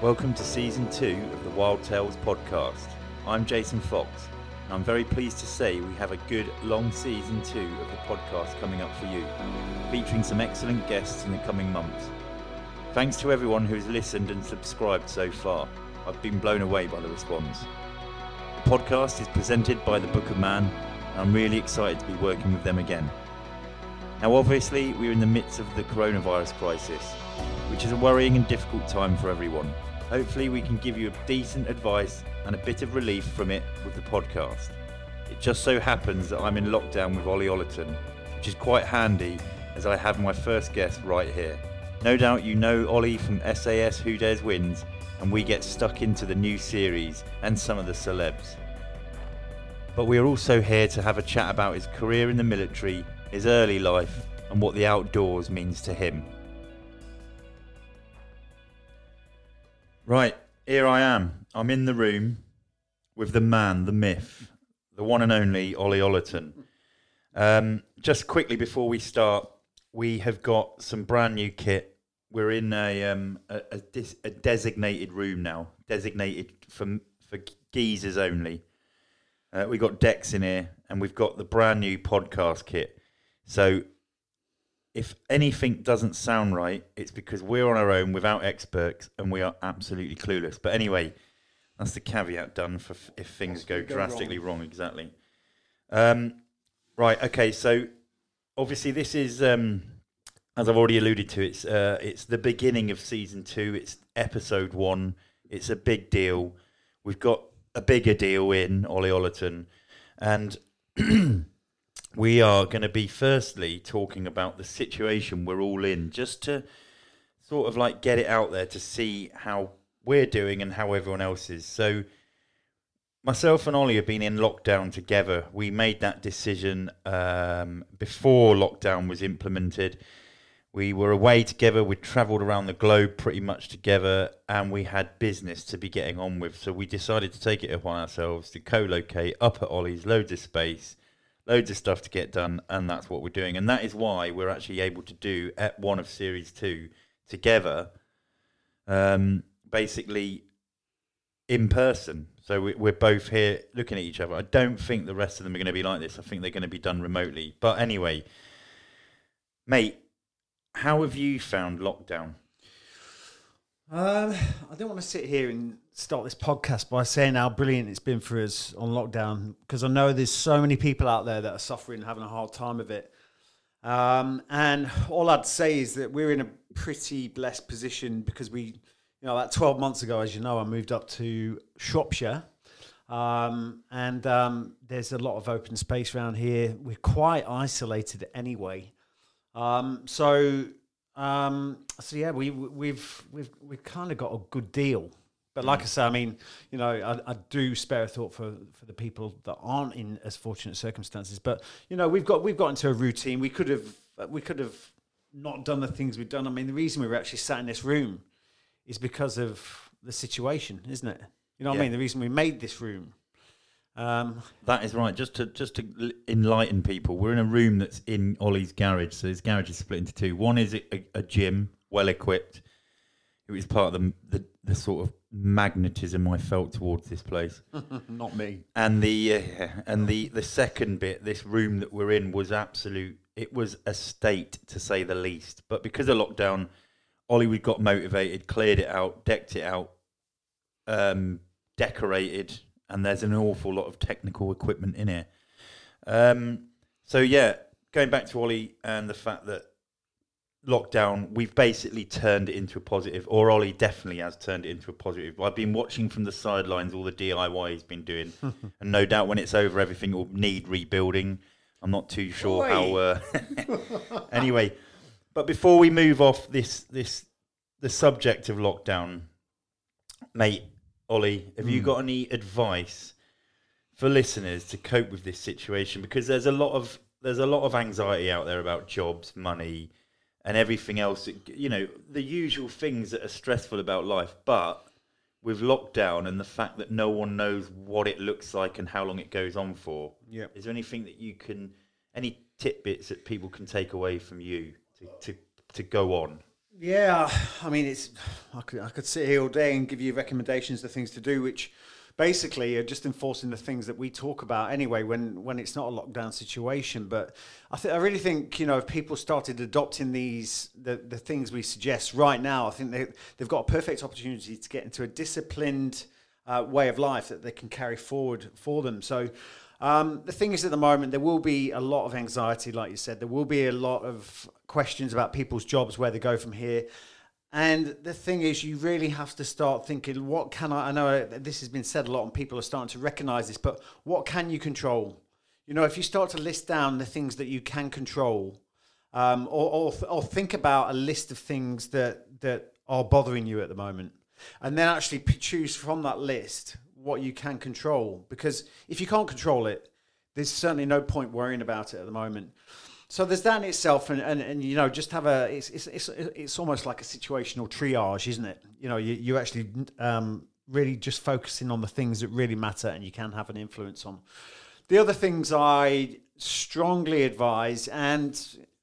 Welcome to season two of the Wild Tales podcast. I'm Jason Fox, and I'm very pleased to say we have a good long season two of the podcast coming up for you, featuring some excellent guests in the coming months. Thanks to everyone who has listened and subscribed so far. I've been blown away by the response. The podcast is presented by the Book of Man, and I'm really excited to be working with them again. Now, obviously, we're in the midst of the coronavirus crisis, which is a worrying and difficult time for everyone. Hopefully, we can give you a decent advice and a bit of relief from it with the podcast. It just so happens that I'm in lockdown with Ollie Ollerton, which is quite handy as I have my first guest right here. No doubt you know Ollie from SAS Who Dares Wins, and we get stuck into the new series and some of the celebs. But we are also here to have a chat about his career in the military, his early life, and what the outdoors means to him. Right, here I am. I'm in the room with the man, the myth, the one and only Ollie Ollerton. Um, just quickly before we start, we have got some brand new kit. We're in a um, a, a, dis- a designated room now, designated for for geezers only. Uh, we got decks in here, and we've got the brand new podcast kit. So if anything doesn't sound right, it's because we're on our own without experts and we are absolutely clueless. But anyway, that's the caveat done for f- if things go drastically wrong. Exactly. Um, right. Okay. So obviously, this is um, as I've already alluded to. It's uh, it's the beginning of season two. It's episode one. It's a big deal. We've got a bigger deal in Ollie Ollerton, and we are going to be firstly talking about the situation we're all in, just to sort of like get it out there to see how we're doing and how everyone else is. So, myself and Ollie have been in lockdown together. We made that decision um, before lockdown was implemented. We were away together. We travelled around the globe pretty much together, and we had business to be getting on with. So we decided to take it upon ourselves to co-locate up at Ollie's, loads of space loads of stuff to get done, and that's what we're doing. And that is why we're actually able to do at one of series two together, um, basically in person. So we, we're both here looking at each other. I don't think the rest of them are going to be like this. I think they're going to be done remotely. But anyway, mate, how have you found lockdown? Um, I don't want to sit here and start this podcast by saying how brilliant it's been for us on lockdown because I know there's so many people out there that are suffering, and having a hard time of it. Um, and all I'd say is that we're in a pretty blessed position because we, you know, about 12 months ago, as you know, I moved up to Shropshire. Um, and um, there's a lot of open space around here. We're quite isolated anyway. Um, so um, so yeah, we we've we've we've kind of got a good deal. But like I say, I mean, you know, I, I do spare a thought for, for the people that aren't in as fortunate circumstances. But you know, we've got we've got into a routine. We could have we could have not done the things we've done. I mean, the reason we were actually sat in this room is because of the situation, isn't it? You know what Yeah. I mean? The reason we made this room. Um, That is right. Just to just to enlighten people, we're in a room that's in Ollie's garage. So his garage is split into two. One is a, a gym, well equipped. It was part of the, the the sort of magnetism I felt towards this place. not me. And the uh, and the the second bit, this room that we're in, was absolute. It was a state to say the least. But because of lockdown, Ollie we got motivated, cleared it out, decked it out, um, decorated, and there's an awful lot of technical equipment in here. Um, so yeah, going back to Ollie and the fact that lockdown, we've basically turned it into a positive, or Ollie definitely has turned it into a positive. I've been watching from the sidelines all the DIY he's been doing, and no doubt when it's over, everything will need rebuilding. I'm not too sure Oi. how. Uh, anyway, but before we move off this this the subject of lockdown, mate, Ollie, have you hmm. got any advice for listeners to cope with this situation? Because there's a lot of there's a lot of anxiety out there about jobs, money, and everything else. that- You know, the usual things that are stressful about life, but with lockdown and the fact that no one knows what it looks like and how long it goes on for, Yeah. is there anything that you can, any tidbits that people can take away from you to, to, to go on? Yeah, I mean, it's I could I could sit here all day and give you recommendations of things to do, which basically are just enforcing the things that we talk about anyway when when it's not a lockdown situation. But I think I really think you know if people started adopting these the the things we suggest right now, I think they they've got a perfect opportunity to get into a disciplined uh, way of life that they can carry forward for them. So. Um, the thing is, at the moment, there will be a lot of anxiety, like you said. There will be a lot of questions about people's jobs, where they go from here. And the thing is, you really have to start thinking, what can I? I know this has been said a lot, and people are starting to recognize this, but what can you control? You know, if you start to list down the things that you can control, um, or, or, or think about a list of things that, that are bothering you at the moment, and then actually choose from that list what you can control. Because if you can't control it, there's certainly no point worrying about it at the moment. So there's that in itself, and, and, and you know, just have a it's, it's it's it's almost like a situational triage, isn't it? You know, you you actually um, really just focusing on the things that really matter, and you can have an influence on. The other things I strongly advise, and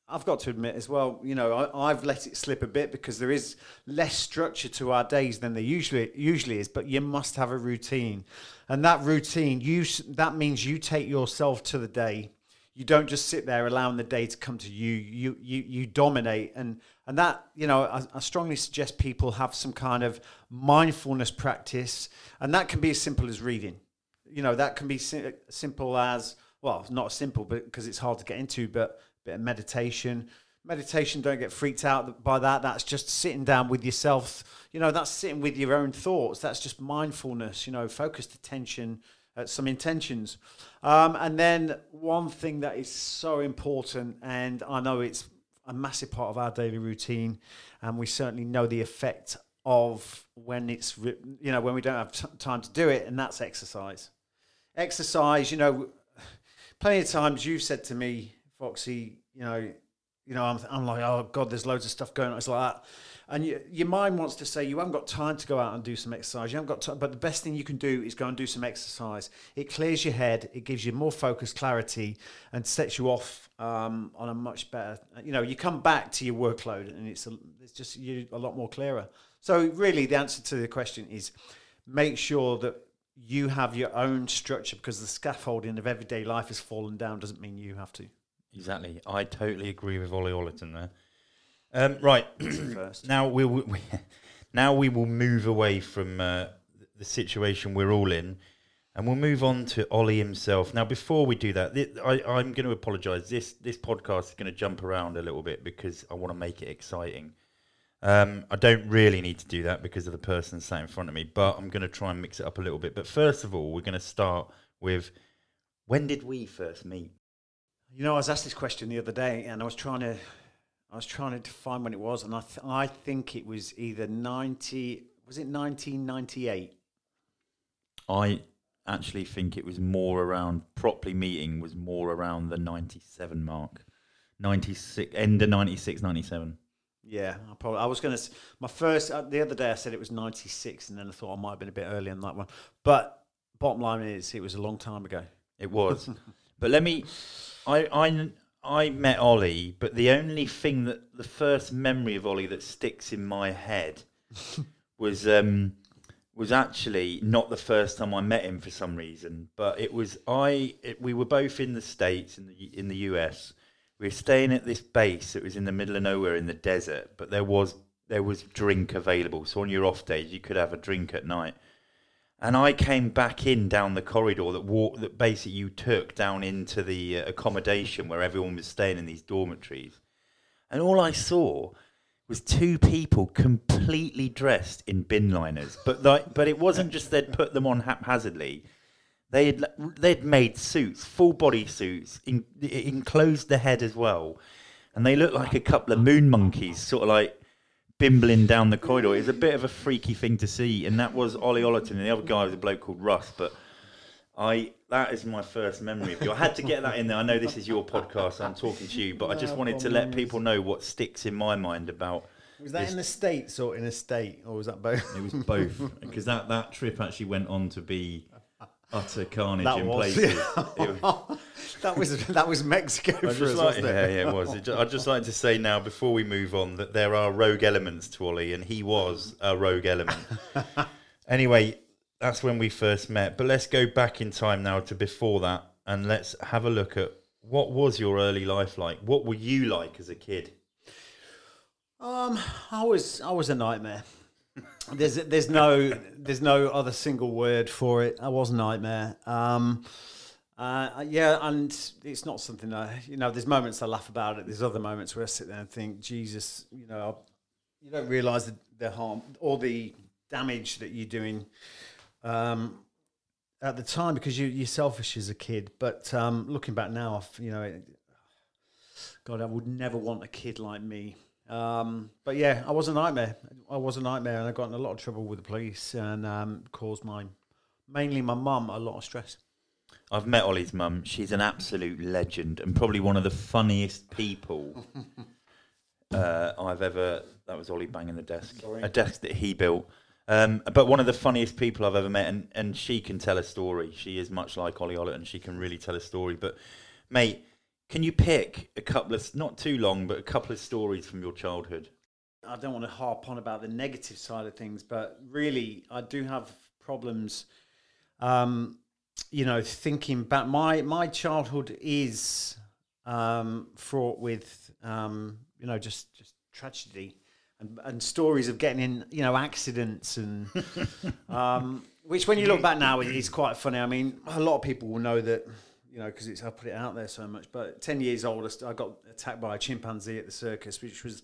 I've got to admit as well, you know, I, I've let it slip a bit because there is less structure to our days than there usually usually is. But you must have a routine, and that routine, you that means you take yourself to the day. You don't just sit there allowing the day to come to you. You you you dominate, and and that you know, I, I strongly suggest people have some kind of mindfulness practice, and that can be as simple as reading you know that can be si- simple as well not simple but because it's hard to get into but bit of meditation. Meditation don't get freaked out by that. That's just sitting down with yourself. You know that's sitting with your own thoughts. That's just mindfulness you know focused attention at some intentions. Um, and then one thing that is so important and i know it's a massive part of our daily routine and we certainly know the effect of when it's you know when we don't have t- time to do it and that's exercise. Exercise you know plenty of times you've said to me foxy you know you know i'm, I'm like oh god there's loads of stuff going on. It's like that. And you, your mind wants to say you haven't got time to go out and do some exercise. You haven't got time but the best thing you can do is go and do some exercise. It clears your head. It gives you more focus clarity and sets you off um, on a much better you know you come back to your workload and it's a, it's just you a lot more clearer. So really the answer to the question is make sure that you have your own structure because the scaffolding of everyday life has fallen down. Doesn't mean you have to Exactly. I totally agree with Ollie Ollerton there. Um, right. now we, will- we now we will move away from uh, the situation we're all in, and we'll move on to Ollie himself. Now, before we do that, thi- I, I'm going to apologise. This this podcast is going to jump around a little bit because I want to make it exciting. Um, I don't really need to do that because of the person sat in front of me, but I'm going to try and mix it up a little bit. But first of all, we're going to start with when did we first meet? You know, I was asked this question the other day, and I was trying to, I was trying to define when it was, and I, th- I think it was either ninety, was it nineteen ninety eight? I actually think it was more around properly meeting was more around the 97 mark 96 end of 96 97 Yeah, I probably. I was going to. My first uh, the other day, I said it was ninety six, and then I thought I might have been a bit early on that one. But bottom line is, it was a long time ago. it was but let me I, I I met Ollie but the only thing that the first memory of Ollie that sticks in my head was um was actually not the first time I met him for some reason, but it was I. It, we were both in the states in the in the US. We were staying at this base that was in the middle of nowhere in the desert, but there was there was drink available. So on your off days, you could have a drink at night. And I came back in down the corridor that walk that basically you took down into the uh, accommodation where everyone was staying in these dormitories. and all I saw was two people completely dressed in bin liners. But like, but it wasn't just they'd put them on haphazardly. They had they'd made suits, full body suits, in, enclosed the head as well, and they looked like a couple of moon monkeys, sort of like bimbling down the corridor. It was a bit of a freaky thing to see, and that was Ollie Ollerton, and the other guy was a bloke called Russ. But I that is my first memory of you. I had to get that in there. I know this is your podcast, so I'm talking to you, but I just wanted to let people know what sticks in my mind about. Was that this. in the states or in a state, or was that both? It was both because that that trip actually went on to be utter carnage that in was, places. Yeah. That was that was Mexico for us, like, wasn't it? Yeah, yeah, it was. I'd just like to say now, before we move on, that there are rogue elements to Ollie, and he was a rogue element. anyway, that's when we first met. But let's go back in time now to before that, and let's have a look at what was your early life like. What were you like as a kid? Um, I was I was a nightmare. There's there's no there's no other single word for it. I was a nightmare. Um, uh, yeah, and it's not something I you know. There's moments I laugh about it. There's other moments where I sit there and think, Jesus, you know, you don't realise the, the harm or the damage that you're doing um, at the time because you, you're selfish as a kid. But um, looking back now, I've, you know, God, I would never want a kid like me. Um, but yeah, I was a nightmare. I was a nightmare, and I got in a lot of trouble with the police and um, caused my mainly my mum a lot of stress. I've met Ollie's mum. She's an absolute legend and probably one of the funniest people uh, I've ever. That was Ollie banging the desk, Sorry. a desk that he built. Um, but one of the funniest people I've ever met, and, and she can tell a story. She is much like Ollie Ollett, and she can really tell a story. But, mate, can you pick a couple of, not too long, but a couple of stories from your childhood? I don't want to harp on about the negative side of things, but really, I do have problems. Um, you know, thinking back, my my childhood is um, fraught with, um, you know, just just tragedy and, and stories of getting in, you know, accidents and um, which, when you look back now, is quite funny. I mean, a lot of people will know that, you know, because I put it out there so much. But ten years old, I got attacked by a chimpanzee at the circus, which was,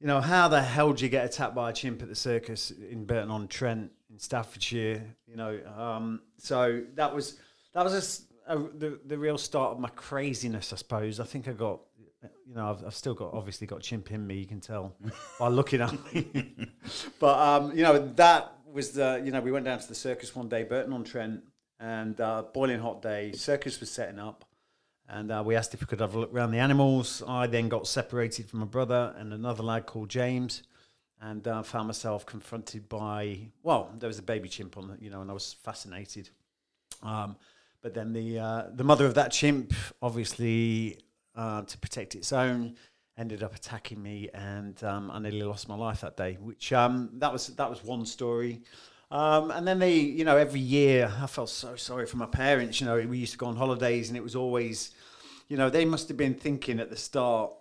you know, how the hell do you get attacked by a chimp at the circus in Burton on Trent in Staffordshire? You know, um, so that was that was a, a, the the real start of my craziness, I suppose. I think I got you know, I've, I've, still got obviously got chimp in me. You can tell by looking at me. but um, you know, that was the you know we went down to the circus one day, Burton on Trent, and uh, boiling hot day. Circus was setting up, and uh, we asked if we could have a look around the animals. I then got separated from my brother and another lad called James, and uh, found myself confronted by well, there was a baby chimp on, you know, and I was fascinated. Um, but then the uh, the mother of that chimp obviously uh, to protect its own ended up attacking me, and um, I nearly lost my life that day. Which um, that was that was one story. Um, and then they, you know, every year I felt so sorry for my parents. You know, we used to go on holidays, and it was always, you know, they must have been thinking at the start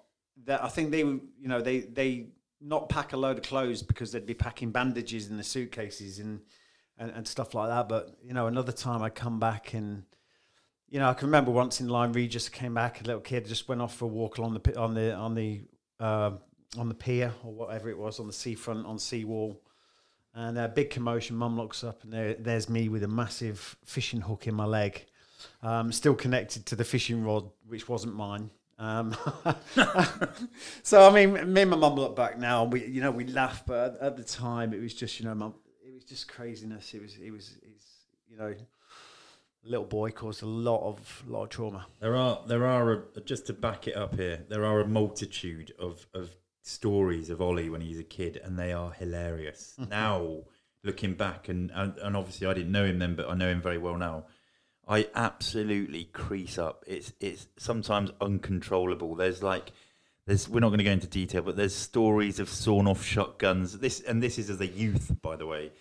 that I think they, you know, they they not pack a load of clothes because they'd be packing bandages in the suitcases and and, and stuff like that. But you know, another time I come back and you know, I can remember once in Lyme Regis came back, a little kid just went off for a walk along the on the on the uh, on the pier or whatever it was on the seafront on seawall, and a big commotion. Mum looks up and there, there's me with a massive fishing hook in my leg, um, still connected to the fishing rod, which wasn't mine. Um, so I mean, me and my mum look back now, and we you know we laugh, but at, at the time it was just you know, mum, it was just craziness. It was it was it's you know little boy caused a lot of lot of trauma. There are there are a, just to back it up here. There are a multitude of of stories of Ollie when he's a kid, and they are hilarious. now looking back, and, and and obviously I didn't know him then, but I know him very well now. I absolutely crease up. It's it's sometimes uncontrollable. There's like there's we're not going to go into detail, but there's stories of sawn off shotguns. This and this is as a youth, by the way.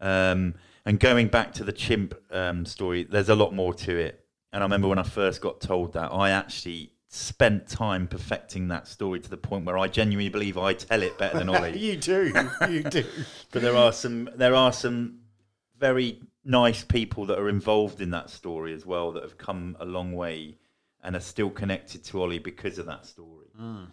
Um, and going back to the chimp um, story, there's a lot more to it. And I remember when I first got told that, I actually spent time perfecting that story to the point where I genuinely believe I tell it better than Ollie. you do, you do. but there are some, there are some very nice people that are involved in that story as well that have come a long way and are still connected to Ollie because of that story. Mm.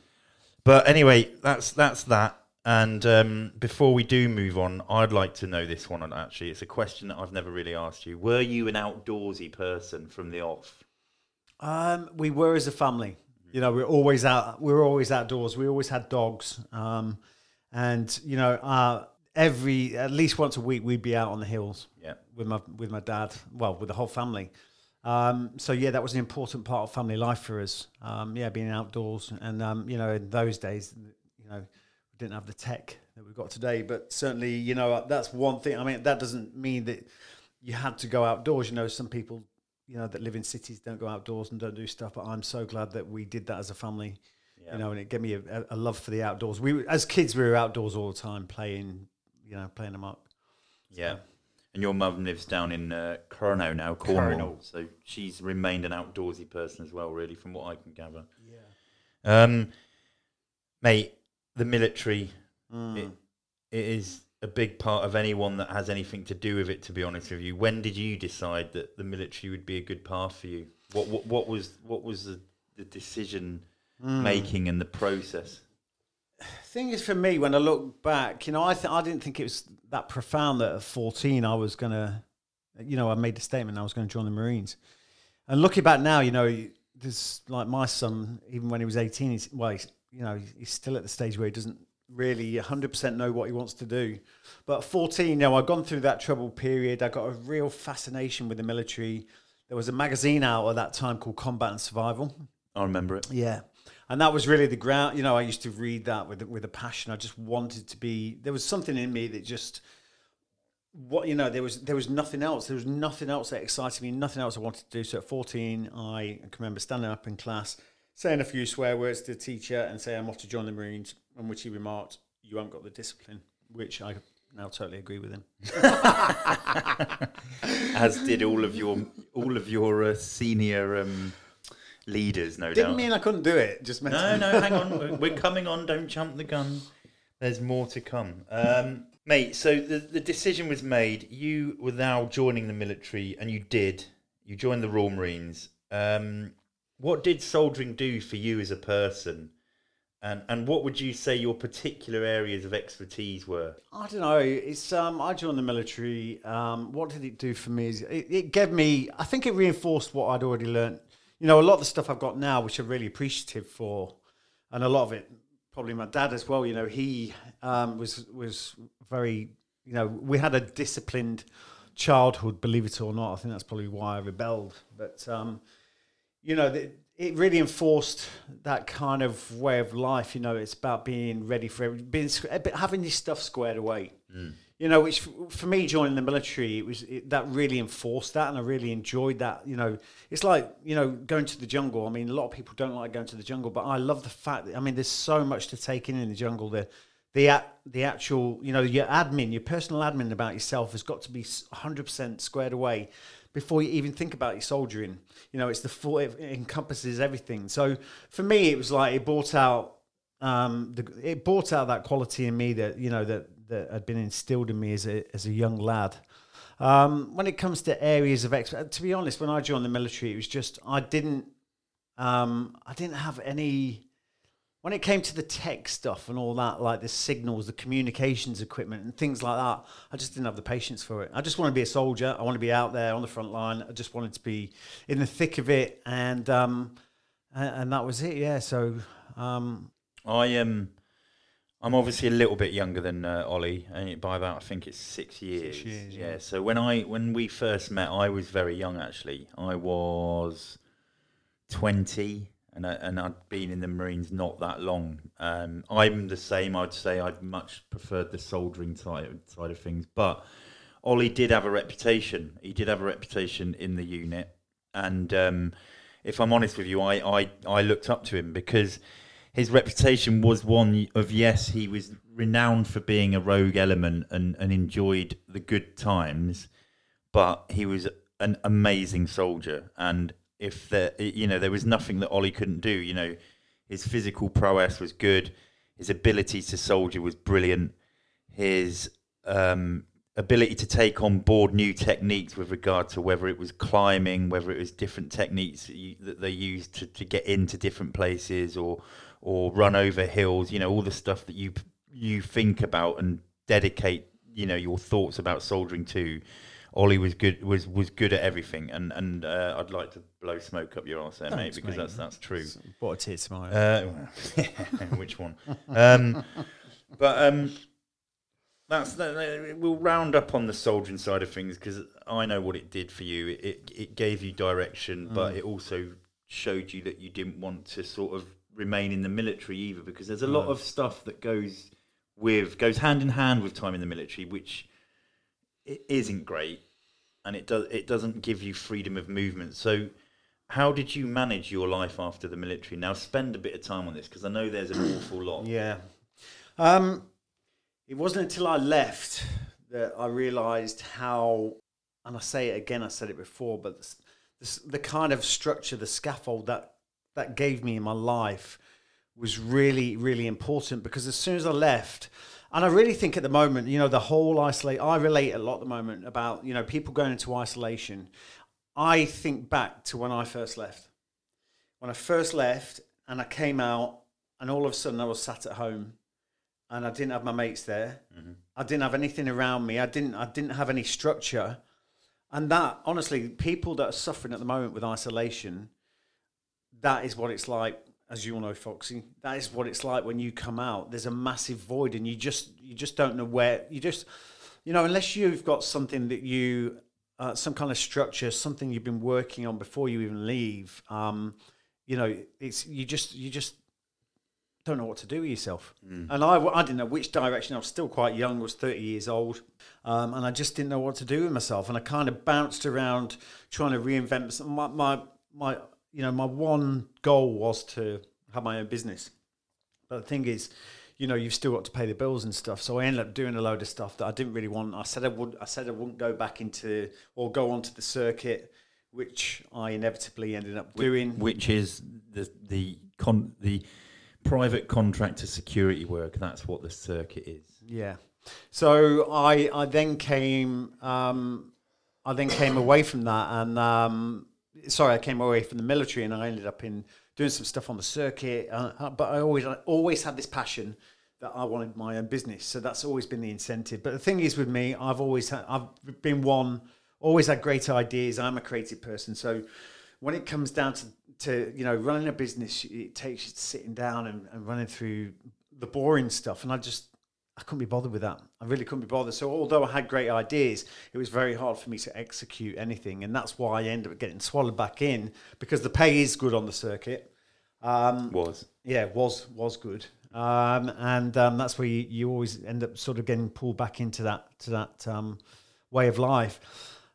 But anyway, that's that's that. And um, before we do move on, I'd like to know this one. Actually, it's a question that I've never really asked you. Were you an outdoorsy person from the off? Um, we were as a family. You know, we are always out. We were always outdoors. We always had dogs, um, and you know, uh, every at least once a week we'd be out on the hills. Yeah. with my with my dad. Well, with the whole family. Um, so yeah, that was an important part of family life for us. Um, yeah, being outdoors, and um, you know, in those days, you know, we didn't have the tech that we've got today, but certainly, you know, that's one thing. I mean, that doesn't mean that you had to go outdoors. You know, some people, you know, that live in cities don't go outdoors and don't do stuff. But I'm so glad that we did that as a family. Yeah. You know, and it gave me a, a love for the outdoors. We, as kids, we were outdoors all the time, playing, you know, playing them up. Yeah. And your mum lives down in uh, Kernow now, Cornwall. Kernow. So she's remained an outdoorsy person as well, really, from what I can gather. Yeah. Um, mate, the military, Mm. it, it is a big part of anyone that has anything to do with it. To be honest with you, when did you decide that the military would be a good path for you? What what, what was what was the, the decision Mm. making and the process? Thing is for me when I look back, you know, I th- I didn't think it was that profound that at 14 I was gonna, you know, I made the statement I was going to join the Marines. And looking back now, you know, there's like my son, even when he was 18, he's well, he's, you know, he's still at the stage where he doesn't really 100% know what he wants to do. But 14, you know, I'd gone through that troubled period. I got a real fascination with the military. There was a magazine out at that time called Combat and Survival. I remember it. Yeah. And that was really the ground. You know, I used to read that with with a passion. I just wanted to be. There was something in me that just, what you know, there was there was nothing else. There was nothing else that excited me. Nothing else I wanted to do. So at fourteen, I can remember standing up in class, saying a few swear words to the teacher, and saying I'm off to join the Marines. On which he remarked, "You haven't got the discipline," which I now totally agree with him. As did all of your all of your uh, senior um, leaders, no doubt. Didn't doubt. mean I couldn't do it. Just meant No, no, hang on. We're- coming on. Don't jump the gun. There's more to come. Um, mate, so the, the decision was made. You were now joining the military, and you did. You joined the Royal Marines. Um, what did soldiering do for you as a person? And, and what would you say your particular areas of expertise were? I don't know. It's um, I joined the military. Um, what did it do for me? Is it, it gave me. I think it reinforced what I'd already learned. You know, a lot of the stuff I've got now, which I'm really appreciative for, and a lot of it, probably my dad as well. You know, he um, was was very. You know, we had a disciplined childhood. Believe it or not, I think that's probably why I rebelled. But um, you know, the, it really enforced that kind of way of life. You know, it's about being ready for being having your stuff squared away. You know, which for me joining the military, it was it, that really enforced that, and I really enjoyed that. You know, it's like you know going to the jungle. I mean, a lot of people don't like going to the jungle, but I love the fact that I mean, there's so much to take in in the jungle. The the the actual you know your admin, your personal admin about yourself has got to be 100 percent squared away before you even think about your soldiering. You know, it's the full, it encompasses everything. So for me, it was like it brought out, um, the, it brought out that quality in me that you know that that had been instilled in me as a as a young lad. Um, when it comes to areas of expert, to be honest, when I joined the military, it was just I didn't, um, I didn't have any. When it came to the tech stuff and all that, like the signals, the communications equipment, and things like that, I just didn't have the patience for it. I just want to be a soldier. I want to be out there on the front line. I just wanted to be in the thick of it, and um, and, and that was it. Yeah. So um, I am. I'm obviously a little bit younger than uh, Ollie, and by about I think it's six years. years, yeah. yeah. So when I when we first met, I was very young. Actually, I was twenty, and I, and I'd been in the Marines not that long. Um, I'm the same. I'd say I'd much preferred the soldering side side of things, but Ollie did have a reputation. He did have a reputation in the unit, and um, if I'm honest with you, I, I I looked up to him because his reputation was one of yes, he was renowned for being a rogue element and, and enjoyed the good times, but he was an amazing soldier. And if there, you know, there was nothing that Ollie couldn't do. You know, his physical prowess was good, his ability to soldier was brilliant, his um, ability to take on board new techniques with regard to whether it was climbing, whether it was different techniques that, that they used to, to get into different places, or or run over hills. You know, all the stuff that you you think about and dedicate. You know, your thoughts about soldiering to. Ollie was good was was good at everything, and and uh, I'd like to blow smoke up your arse there, mate, because mate. that's that's true. What a tear tomorrow. Uh, which one? Um, but um, that's that, we'll round up on the soldiering side of things because I know what it did for you. It it, it gave you direction, but it also showed you that you didn't want to sort of remain in the military either, because there's a lot of stuff that goes with goes hand in hand with time in the military, which it isn't great, and it does it doesn't give you freedom of movement. So how did you manage your life after the military? Now, spend a bit of time on this because I know there's an awful lot. Yeah. Um, it wasn't until I left that I realised how, and I say it again, I said it before, but this, this, the kind of structure, the scaffold that that gave me in my life was really, really important because as soon as I left, and I really think at the moment, you know, the whole isolate, I relate a lot at the moment about, you know, people going into isolation. I think back to when I first left. When I first left and I came out, and all of a sudden I was sat at home and I didn't have my mates there. Mm-hmm. I didn't have anything around me. I didn't I didn't have any structure. And that honestly, people that are suffering at the moment with isolation, that is what it's like, as you all know, Foxy. That is what it's like when you come out. There's a massive void and you just you just don't know where you just you know, unless you've got something that you uh, some kind of structure, something you've been working on before you even leave, um, you know, it's you just you just don't know what to do with yourself. And I, I didn't know which direction. I was still quite young. I was 30 years old. Um, and I just didn't know what to do with myself. And I kind of bounced around trying to reinvent. My, my, my, you know, my one goal was to have my own business. But the thing is, you know, you've still got to pay the bills and stuff. So I ended up doing a load of stuff that I didn't really want. I said I would. I said I wouldn't go back into or go onto the circuit, which I inevitably ended up doing. Which is the the con the private contractor security work. That's what the circuit is. Yeah. So I I then came um, I then came away from that and um, sorry I came away from the military and I ended up in doing some stuff on the circuit. Uh, uh, but I always I always had this passion that I wanted my own business. So that's always been the incentive. But the thing is with me, I've always had I've been one always had great ideas. I'm a creative person. So when it comes down to, to you know running a business, it takes you sitting down and, and running through the boring stuff. And I just I couldn't be bothered with that. I really couldn't be bothered. So although I had great ideas, it was very hard for me to execute anything, and that's why I ended up getting swallowed back in because the pay is good on the circuit. Um, Was yeah, was was good, um, and um, that's where you, you always end up sort of getting pulled back into that to that um, way of life.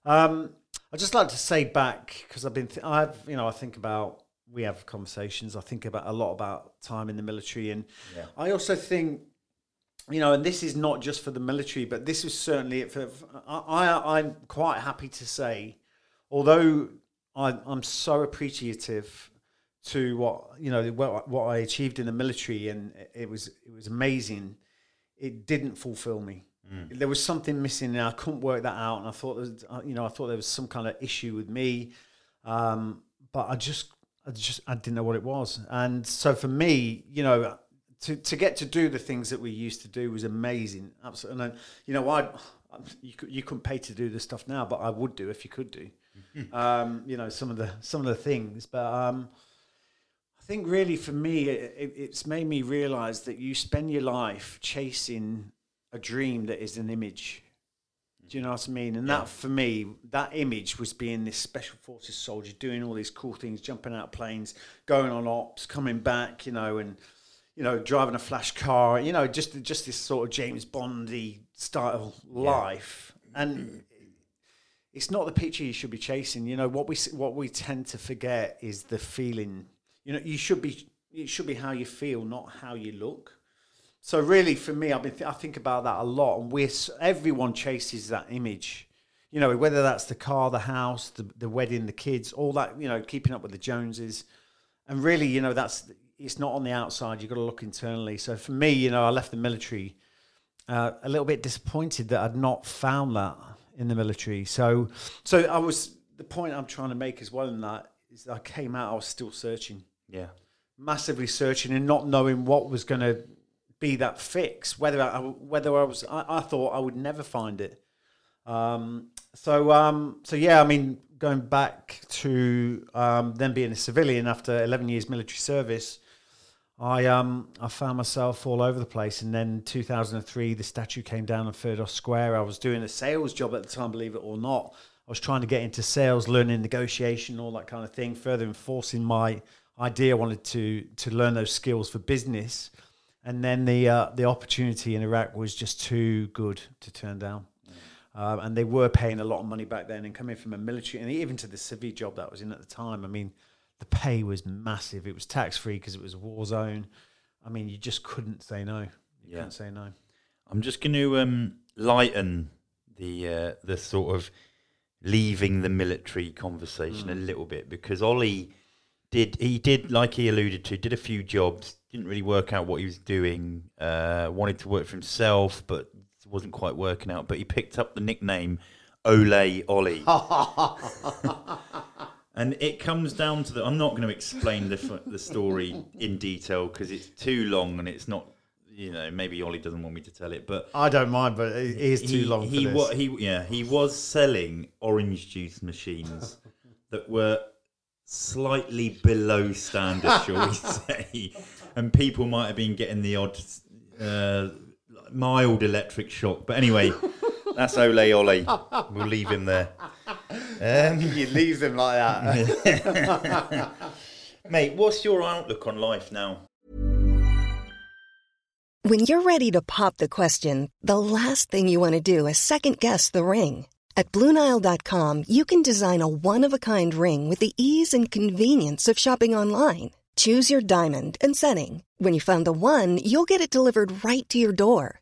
Um, I just like to say back because I've been th- I've you know I think about we have conversations. I think about a lot about time in the military, and Yeah. I also think you know, and this is not just for the military, but this is certainly it for. I, I I'm quite happy to say, although I, I'm so appreciative to what you know what, what I achieved in the military, and it was it was amazing. It didn't fulfill me. There was something missing, and I couldn't work that out. And I thought, there was, uh, you know, I thought there was some kind of issue with me, um, but I just, I just, I didn't know what it was. And so for me, you know, to, to get to do the things that we used to do was amazing. Absolutely. And then, you know, I, you, you couldn't pay to do this stuff now, but I would do if you could do. um, you know, some of the some of the things, but um, I think really for me, it, it, it's made me realize that you spend your life chasing a dream that is an image. Do you know what I mean? And that for me, that image was being this special forces soldier doing all these cool things, jumping out of planes, going on ops, coming back, you know, and you know, driving a flash car, you know, just just this sort of James Bondy style life. And mm. it's not the picture you should be chasing. You know what we what we tend to forget is the feeling. You know, you should be it should be how you feel, not how you look. So really, for me, I've been th- I think about that a lot, and we're everyone chases that image. You know, whether that's the car, the house, the the wedding, the kids, all that. You know, keeping up with the Joneses, and really, you know, that's it's not on the outside. You've got to look internally. So for me, you know, I left the military uh, a little bit disappointed that I'd not found that in the military. So, so I was the point I'm trying to make as well in that is that I came out, I was still searching. yeah. massively searching and not knowing what was going to be that fix. Whether I, whether I was, I, I thought I would never find it. Um, so um, so yeah, I mean, going back to um, then being a civilian after eleven years military service, I um I found myself all over the place. And then 2003, the statue came down on Firdos Square. I was doing a sales job at the time, believe it or not. I was trying to get into sales, learning negotiation, all that kind of thing, further enforcing my idea. I wanted to to learn those skills for business, and then the uh, the opportunity in Iraq was just too good to turn down. Um, and they were paying a lot of money back then, and coming from a military, and even to the civvy job that I was in at the time. I mean, the pay was massive. It was tax free because it was a war zone. I mean, you just couldn't say no. You Yeah. couldn't say no. I'm just going to um, lighten the uh, the sort of leaving the military conversation a little bit because Ollie did he did like he alluded to did a few jobs didn't really work out what he was doing uh, wanted to work for himself but wasn't quite working out but he picked up the nickname Ole Ollie and it comes down to the I'm not going to explain the the story in detail because it's too long and it's not you know maybe Ollie doesn't want me to tell it but I don't mind, but it is too he, long He for this. he yeah he was selling orange juice machines that were slightly below standard, shall we say? And people might have been getting the odd uh, mild electric shock. But anyway, that's Ole Ole. We'll leave him there. Um, you leave them like that. mate, what's your outlook on life now? When you're ready to pop the question, the last thing you want to do is second guess the ring. At Bluenile.com, you can design a one of a kind ring with the ease and convenience of shopping online. Choose your diamond and setting. When you find the one, you'll get it delivered right to your door.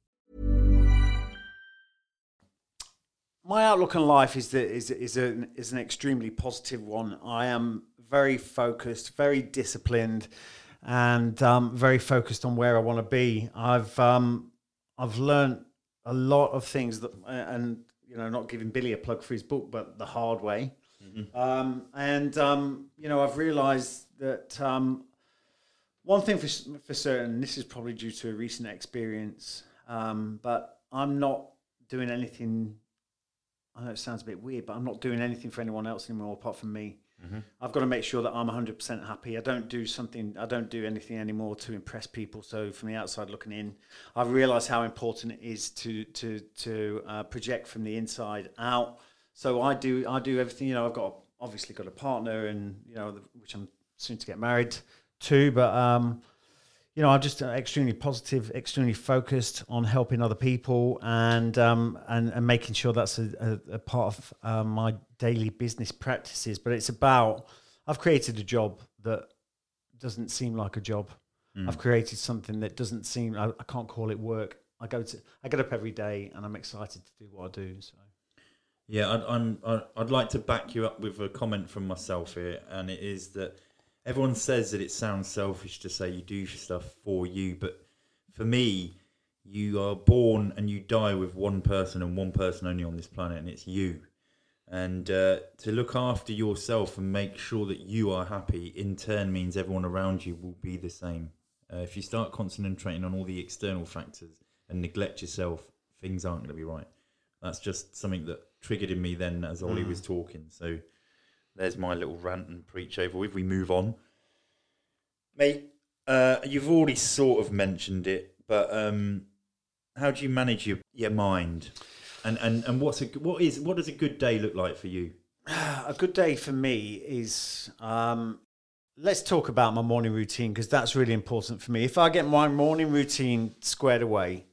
My outlook on life is that is is an is an extremely positive one. I am very focused, very disciplined, and um, very focused on where I want to be. I've um, I've learned a lot of things that, and you know, not giving Billy a plug for his book, but the hard way. Um, and um, you know, I've realised that um, one thing for for certain, this is probably due to a recent experience, um, but I'm not doing anything. I know it sounds a bit weird, but I'm not doing anything for anyone else anymore apart from me. I've got to make sure that I'm 100% happy. I don't do something, I don't do anything anymore to impress people. So from the outside looking in, I've realised how important it is to to to uh, project from the inside out. So I do I do everything. You know, I've got obviously got a partner, and you know, which I'm soon to get married to. But um, you know, I'm just uh, extremely positive, extremely focused on helping other people and um, and, and making sure that's a, a, a part of uh, my daily business practices. But it's about I've created a job that doesn't seem like a job. I've created something that doesn't seem I, I can't call it work. I go to I get up every day and I'm excited to do what I do. So Yeah, I'd, I'm, I'd like to back you up with a comment from myself here, and it is that everyone says that it sounds selfish to say you do stuff for you, but for me, you are born and you die with one person and one person only on this planet, and it's you. And uh, to look after yourself and make sure that you are happy, in turn, means everyone around you will be the same. Uh, if you start concentrating on all the external factors and neglect yourself, things aren't going to be right. That's just something that triggered in me then as Ollie was talking. So there's my little rant and preach over with. We move on. Mate, uh, you've already sort of mentioned it, but um, how do you manage your, your mind? And and and what's a what is what does a good day look like for you? a good day for me is um, let's talk about my morning routine because that's really important for me. If I get my morning routine squared away,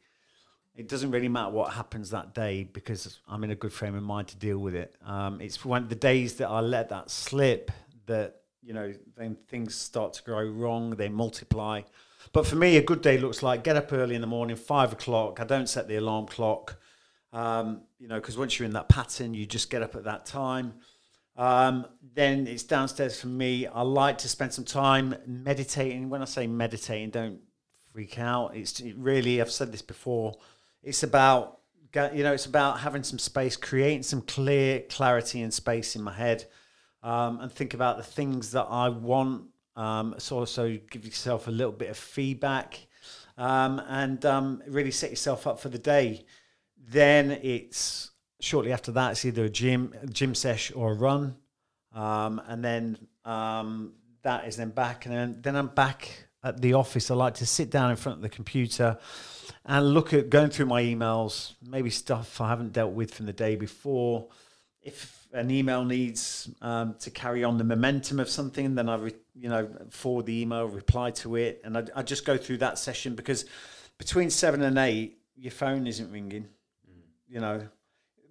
it doesn't really matter what happens that day because I'm in a good frame of mind to deal with it. Um, it's when the days that I let that slip that you know then things start to go wrong, they multiply. But for me, a good day looks like get up early in the morning, five o'clock. I don't set the alarm clock, um, you know, because once you're in that pattern, you just get up at that time. Um, then it's downstairs for me. I like to spend some time meditating. When I say meditating, don't freak out. It's really, I've said this before, it's about, you know, it's about having some space, creating some clear clarity and space in my head, um, and think about the things that I want. Um, so also give yourself a little bit of feedback, um, and um, really set yourself up for the day. Then it's shortly after that, it's either a gym, gym sesh or a run, um, and then um, that is then back, and then, then I'm back at the office. I like to sit down in front of the computer and look at going through my emails, maybe stuff I haven't dealt with from the day before. If an email needs um, to carry on the momentum of something, then I, re, you know, forward the email, reply to it, and I, I just go through that session because between seven and eight, your phone isn't ringing. Mm. You know,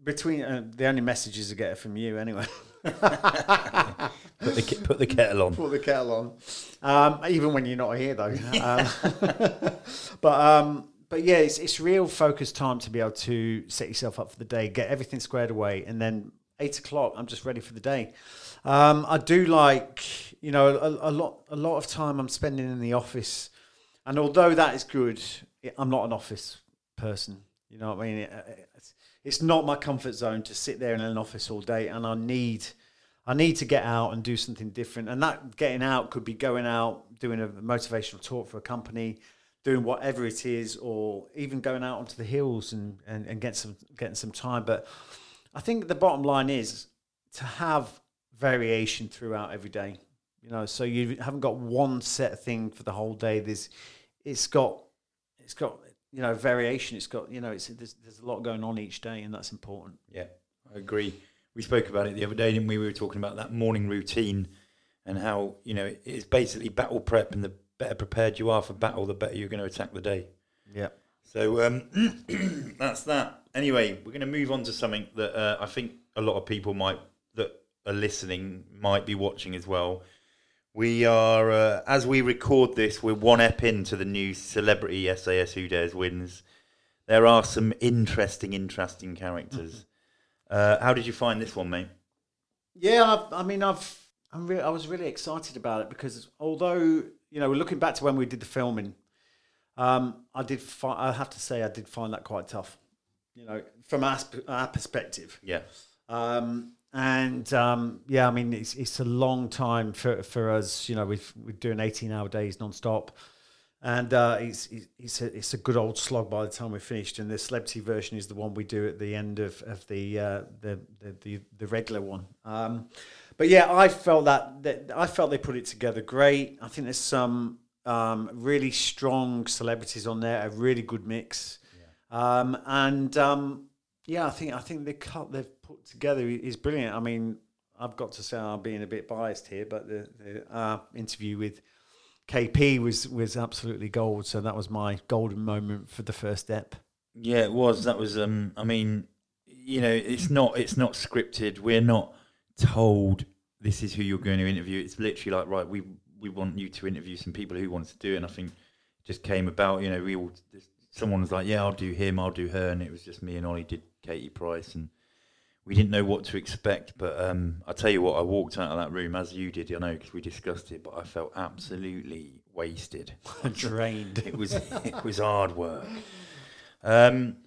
between uh, the only messages I get are from you anyway. put, the, put the kettle on. Put the kettle on. Um, even when you're not here, though. Um, but um, but yeah, it's it's real focus time to be able to set yourself up for the day, get everything squared away, and then eight o'clock, I'm just ready for the day. Um, I do like you know a, a lot a lot of time I'm spending in the office, and although that is good, I'm not an office person. You know what I mean? It, it's, it's not my comfort zone to sit there in an office all day, and I need I need to get out and do something different. And that getting out could be going out, doing a motivational talk for a company, doing whatever it is, or even going out onto the hills and, and, and get some getting some time. But I think the bottom line is to have variation throughout every day. You know, so you haven't got one set thing for the whole day. There's it's got it's got you know variation. It's got you know it's there's, there's a lot going on each day, and that's important. Yeah, I agree. We spoke about it the other day, didn't we? We were talking about that morning routine and how you know it's basically battle prep, and the better prepared you are for battle, the better you're going to attack the day. Yeah. So um, that's that. Anyway, we're going to move on to something that uh, I think a lot of people might that are listening might be watching as well. We are, uh, as we record this, we're one ep into the new celebrity SAS Who Dares Wins. There are some interesting, interesting characters. Uh, how did you find this one, mate? Yeah, I've, i mean, I've, I'm re- I was really excited about it because although you know, looking back to when we did the filming, um, I did. Fi- I have to say, I did find that quite tough. You know, from our, our perspective. Yeah. Um, and um, yeah, I mean, it's it's a long time for for us. You know, we've we're doing eighteen hour days non-stop. and uh, it's it's a, it's a good old slog by the time we're finished. And the celebrity version is the one we do at the end of of the uh, the, the, the the regular one. Um, but yeah, I felt that, that I felt they put it together great. I think there's some um, really strong celebrities on there, a really good mix. Yeah. Um, and um, yeah, I think I think the cut they've together is brilliant. I mean, I've got to say I'm being a bit biased here, but the, the uh, interview with KP was was absolutely gold. So that was my golden moment for the first step. Yeah, it was. That was. Um, I mean, you know, it's not it's not scripted. We're not told this is who you're going to interview. It's literally like right, we we want you to interview some people who want to do it. And I think it just came about. You know, we all someone was like, yeah, I'll do him, I'll do her, and it was just me and Ollie did Katie Price, and we didn't know what to expect. But um, I tell you what, I walked out of that room as you did, I know, because we discussed it, but I felt absolutely wasted, drained. it was it was hard work. Um,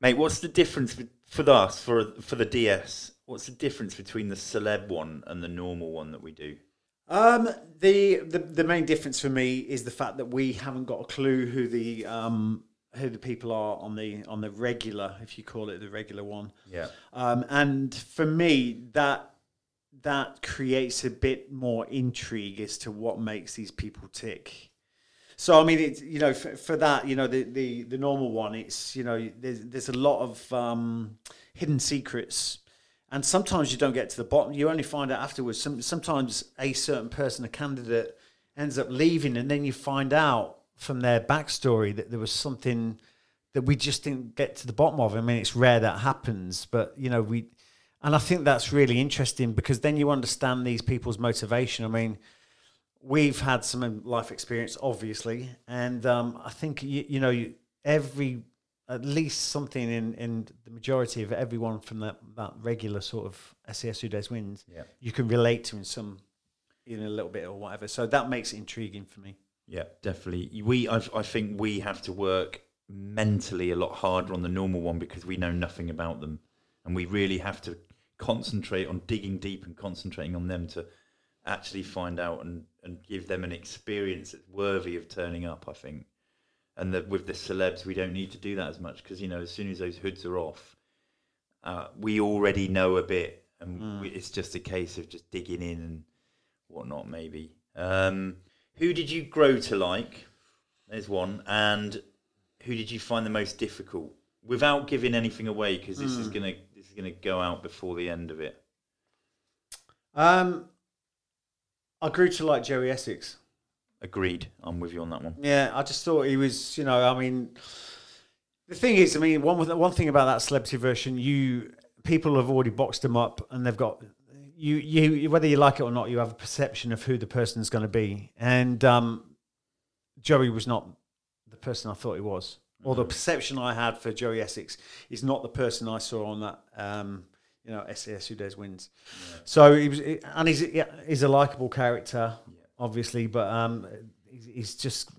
mate, what's the difference for us for for the DS? What's the difference between the celeb one and the normal one that we do? Um, the, the the main difference for me is the fact that we haven't got a clue who the um, who the people are on the on the regular, if you call it the regular one. Yeah. Um, and for me, that that creates a bit more intrigue as to what makes these people tick. So I mean, it's you know, for, for that, you know, the, the the normal one, it's you know, there's there's a lot of um, hidden secrets, and sometimes you don't get to the bottom. You only find out afterwards. Some, sometimes a certain person, a candidate, ends up leaving, and then you find out from their backstory that there was something that we just didn't get to the bottom of. I mean, it's rare that happens, but you know, we, and I think that's really interesting because then you understand these people's motivation. I mean we've had some life experience, obviously, and um, I think you, you know you, every at least something in, in the majority of everyone from that, that regular sort of SAS Who Dares Wins, Yeah. you can relate to in some in a little bit or whatever. So that makes it intriguing for me. Yeah, definitely. We, I, I think we have to work mentally a lot harder on the normal one because we know nothing about them, and we really have to concentrate on digging deep and concentrating on them to actually find out and, and give them an experience that's worthy of turning up. I think, and that with the celebs, we don't need to do that as much because you know as soon as those hoods are off, uh, we already know a bit, and we, it's just a case of just digging in and whatnot. Maybe. Um, who did you grow to like? There's one, and who did you find the most difficult? Without giving anything away, because this is gonna this is gonna go out before the end of it. Um, I grew to like Joey Essex. Agreed. I'm with you on that one. Yeah, I just thought he was, you know, I mean, the thing is, I mean, one one thing about that celebrity version, you people have already boxed him up, and they've got you, you whether you like it or not, you have a perception of who the person is going to be, and um, Joey was not the person I thought he was, or the perception I had for Joey Essex is not the person I saw on that. Um, you know, SAS Who Dares Wins. So he was, and he's yeah, he's a likable character, obviously, but um, he's, he's just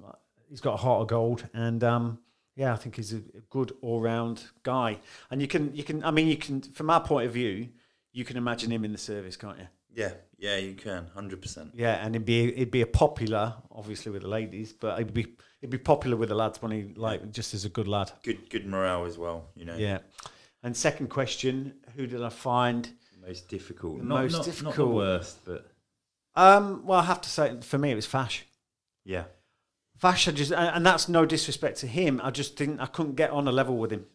he's got a heart of gold, and um, yeah, I think he's a, a good all round guy. And you can you can I mean you can from our point of view, you can imagine him in the service, can't you? Yeah, yeah, you can, hundred percent. Yeah, and it'd be it'd be a popular, obviously with the ladies, but it'd be it'd be popular with the lads when he like just as a good lad. Good, good morale as well. You know, Yeah. And second question, who did I find? most difficult, not, most not, not difficult. worst, but Um, well, I have to say, for me, it was Fash. yeah, Fash, I just, and that's no disrespect to him. I just didn't, I couldn't get on a level with him,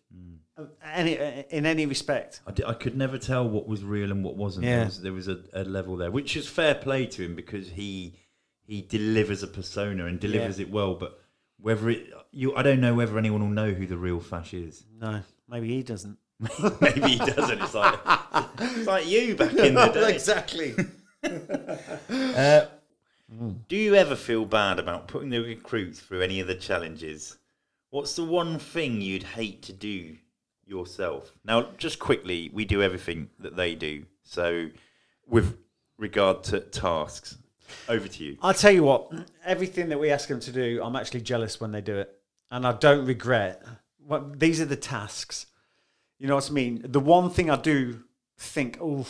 any in any respect. I, di- I could never tell what was real and what wasn't. Yeah. There was, there was a, a level there, which is fair play to him because he he delivers a persona and delivers it well. But whether it, you, I don't know whether anyone will know who the real Fash is. No, maybe he doesn't. Maybe he doesn't. It's like it's like you back in the day. exactly. Uh, Do you ever feel bad about putting the recruits through any of the challenges? What's the one thing you'd hate to do yourself? Now, just quickly, we do everything that they do. So, with regard to tasks, over to you. I'll tell you what, everything that we ask them to do, I'm actually jealous when they do it, and I don't regret. What these are the tasks. You know what I mean? The one thing I do think, oh,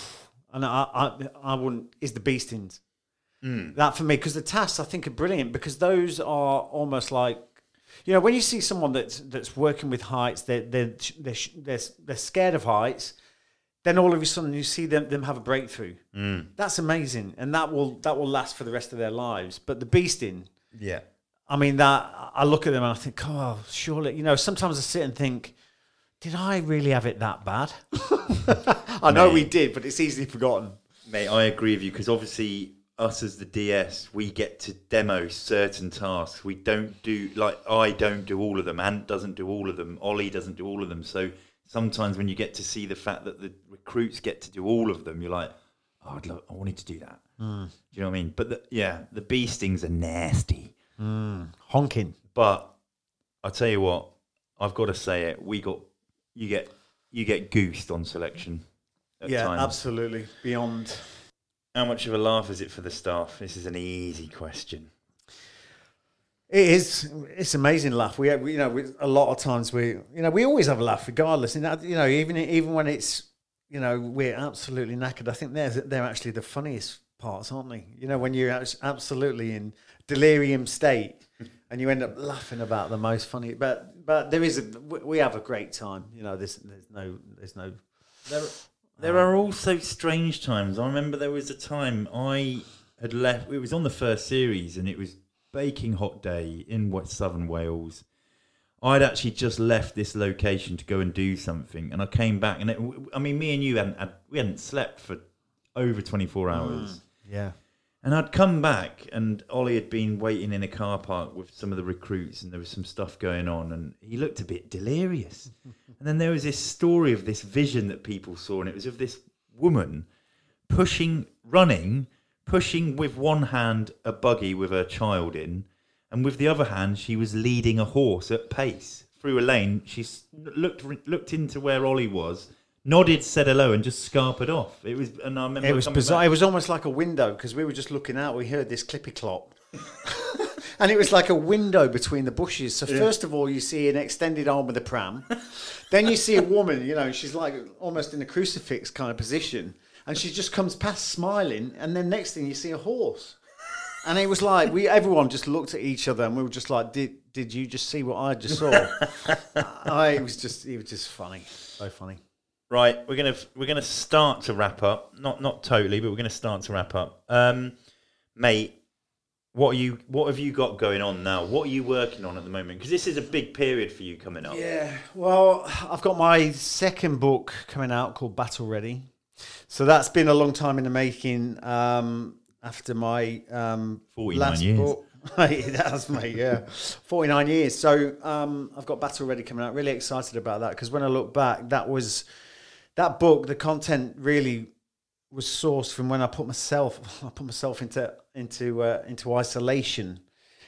and I, I, I wouldn't is the beastings. Hmm. That for me, because the tasks I think are brilliant because those are almost like, you know, when you see someone that's that's working with heights, they're they're they're, they're, they're scared of heights. Then all of a sudden you see them, them have a breakthrough. Mm. That's amazing, and that will that will last for the rest of their lives. But the beasting, Yeah. I mean, that I look at them and I think, oh, surely, you know. Sometimes I sit and think, did I really have it that bad? I know we did, but it's easily forgotten. Mate, I agree with you because obviously us as the DS, we get to demo certain tasks. We don't do like I don't do all of them. Ant doesn't do all of them. Ollie doesn't do all of them. So sometimes when you get to see the fact that the recruits get to do all of them, you're like, oh, I'd love, I wanted to do that. Hmm. Do you know what I mean? But the, yeah, the beastings are nasty. Hmm. Honking. But I tell you what, I've got to say it. We got you get you get goosed on selection. At yeah, times. absolutely. Beyond. How much of a laugh is it for the staff? This is an easy question. It is. It's amazing laugh. We, we you know, we, a lot of times we, you know, we always have a laugh regardless. And that, you know, even even when it's, you know, we're absolutely knackered. I think they're they're actually the funniest parts, aren't they? You know, when you're absolutely in delirium state and you end up laughing about the most funny. But but there is a we we have a great time. You know, there's there's no there's no. There, there are also strange times. I remember there was a time I had left. It was on the first series, and it was baking hot day in West Southern Wales. I'd actually just left this location to go and do something, and I came back, and it, I mean, me and you hadn't had, we hadn't slept for over twenty four hours. Mm. Yeah. And I'd come back, and Ollie had been waiting in a car park with some of the recruits, and there was some stuff going on, and he looked a bit delirious. and then there was this story of this vision that people saw, and it was of this woman pushing, running, pushing with one hand a buggy with her child in, and with the other hand she was leading a horse at pace through a lane. She looked looked into where Ollie was, nodded, said hello, and just scarpered off. It was, and I remember It was bizarre. back- It was almost like a window because we were just looking out. We heard this clippy clop. and it was like a window between the bushes. So, first of all, you see an extended arm with a pram. then you see a woman, you know, she's like almost in a crucifix kind of position. And she just comes past smiling. And then next thing, you see a horse. And it was like we everyone just looked at each other and we were just like, Did did you just see what I just saw? I, it was just it was just funny. So funny. Right, we're gonna we're gonna start to wrap up. Not not totally, but we're gonna start to wrap up. Um, mate, what are you? What have you got going on now? What are you working on at the moment? Because this is a big period for you coming up. Yeah, well, I've got my second book coming out called Battle Ready. So that's been a long time in the making. Um, after my um, 49 years. book, it has, mate. Yeah, forty nine years. So um, I've got Battle Ready coming out. Really excited about that because when I look back, that was that book. The content really was sourced from when I put myself I put myself into into uh, into isolation.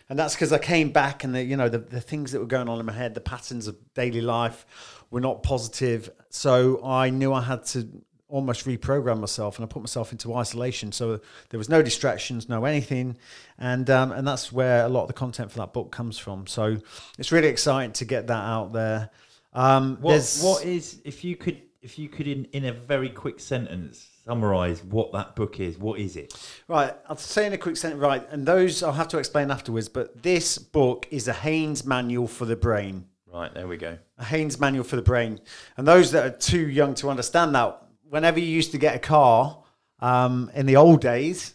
And that's because I came back and the you know the, the things that were going on in my head, the patterns of daily life were not positive. So I knew I had to almost reprogram myself and I put myself into isolation. So there was no distractions, no anything. And um, and that's where a lot of the content for that book comes from. So it's really exciting to get that out there. Um, What what is if you could if you could in in a very quick sentence summarize what that book is? What is it? Right, I'll say in a quick sentence. Right, and those I'll have to explain afterwards. But this book is a Haynes manual for the brain. Right there we go. A Haynes manual for the brain. And those that are too young to understand that, whenever you used to get a car um, in the old days,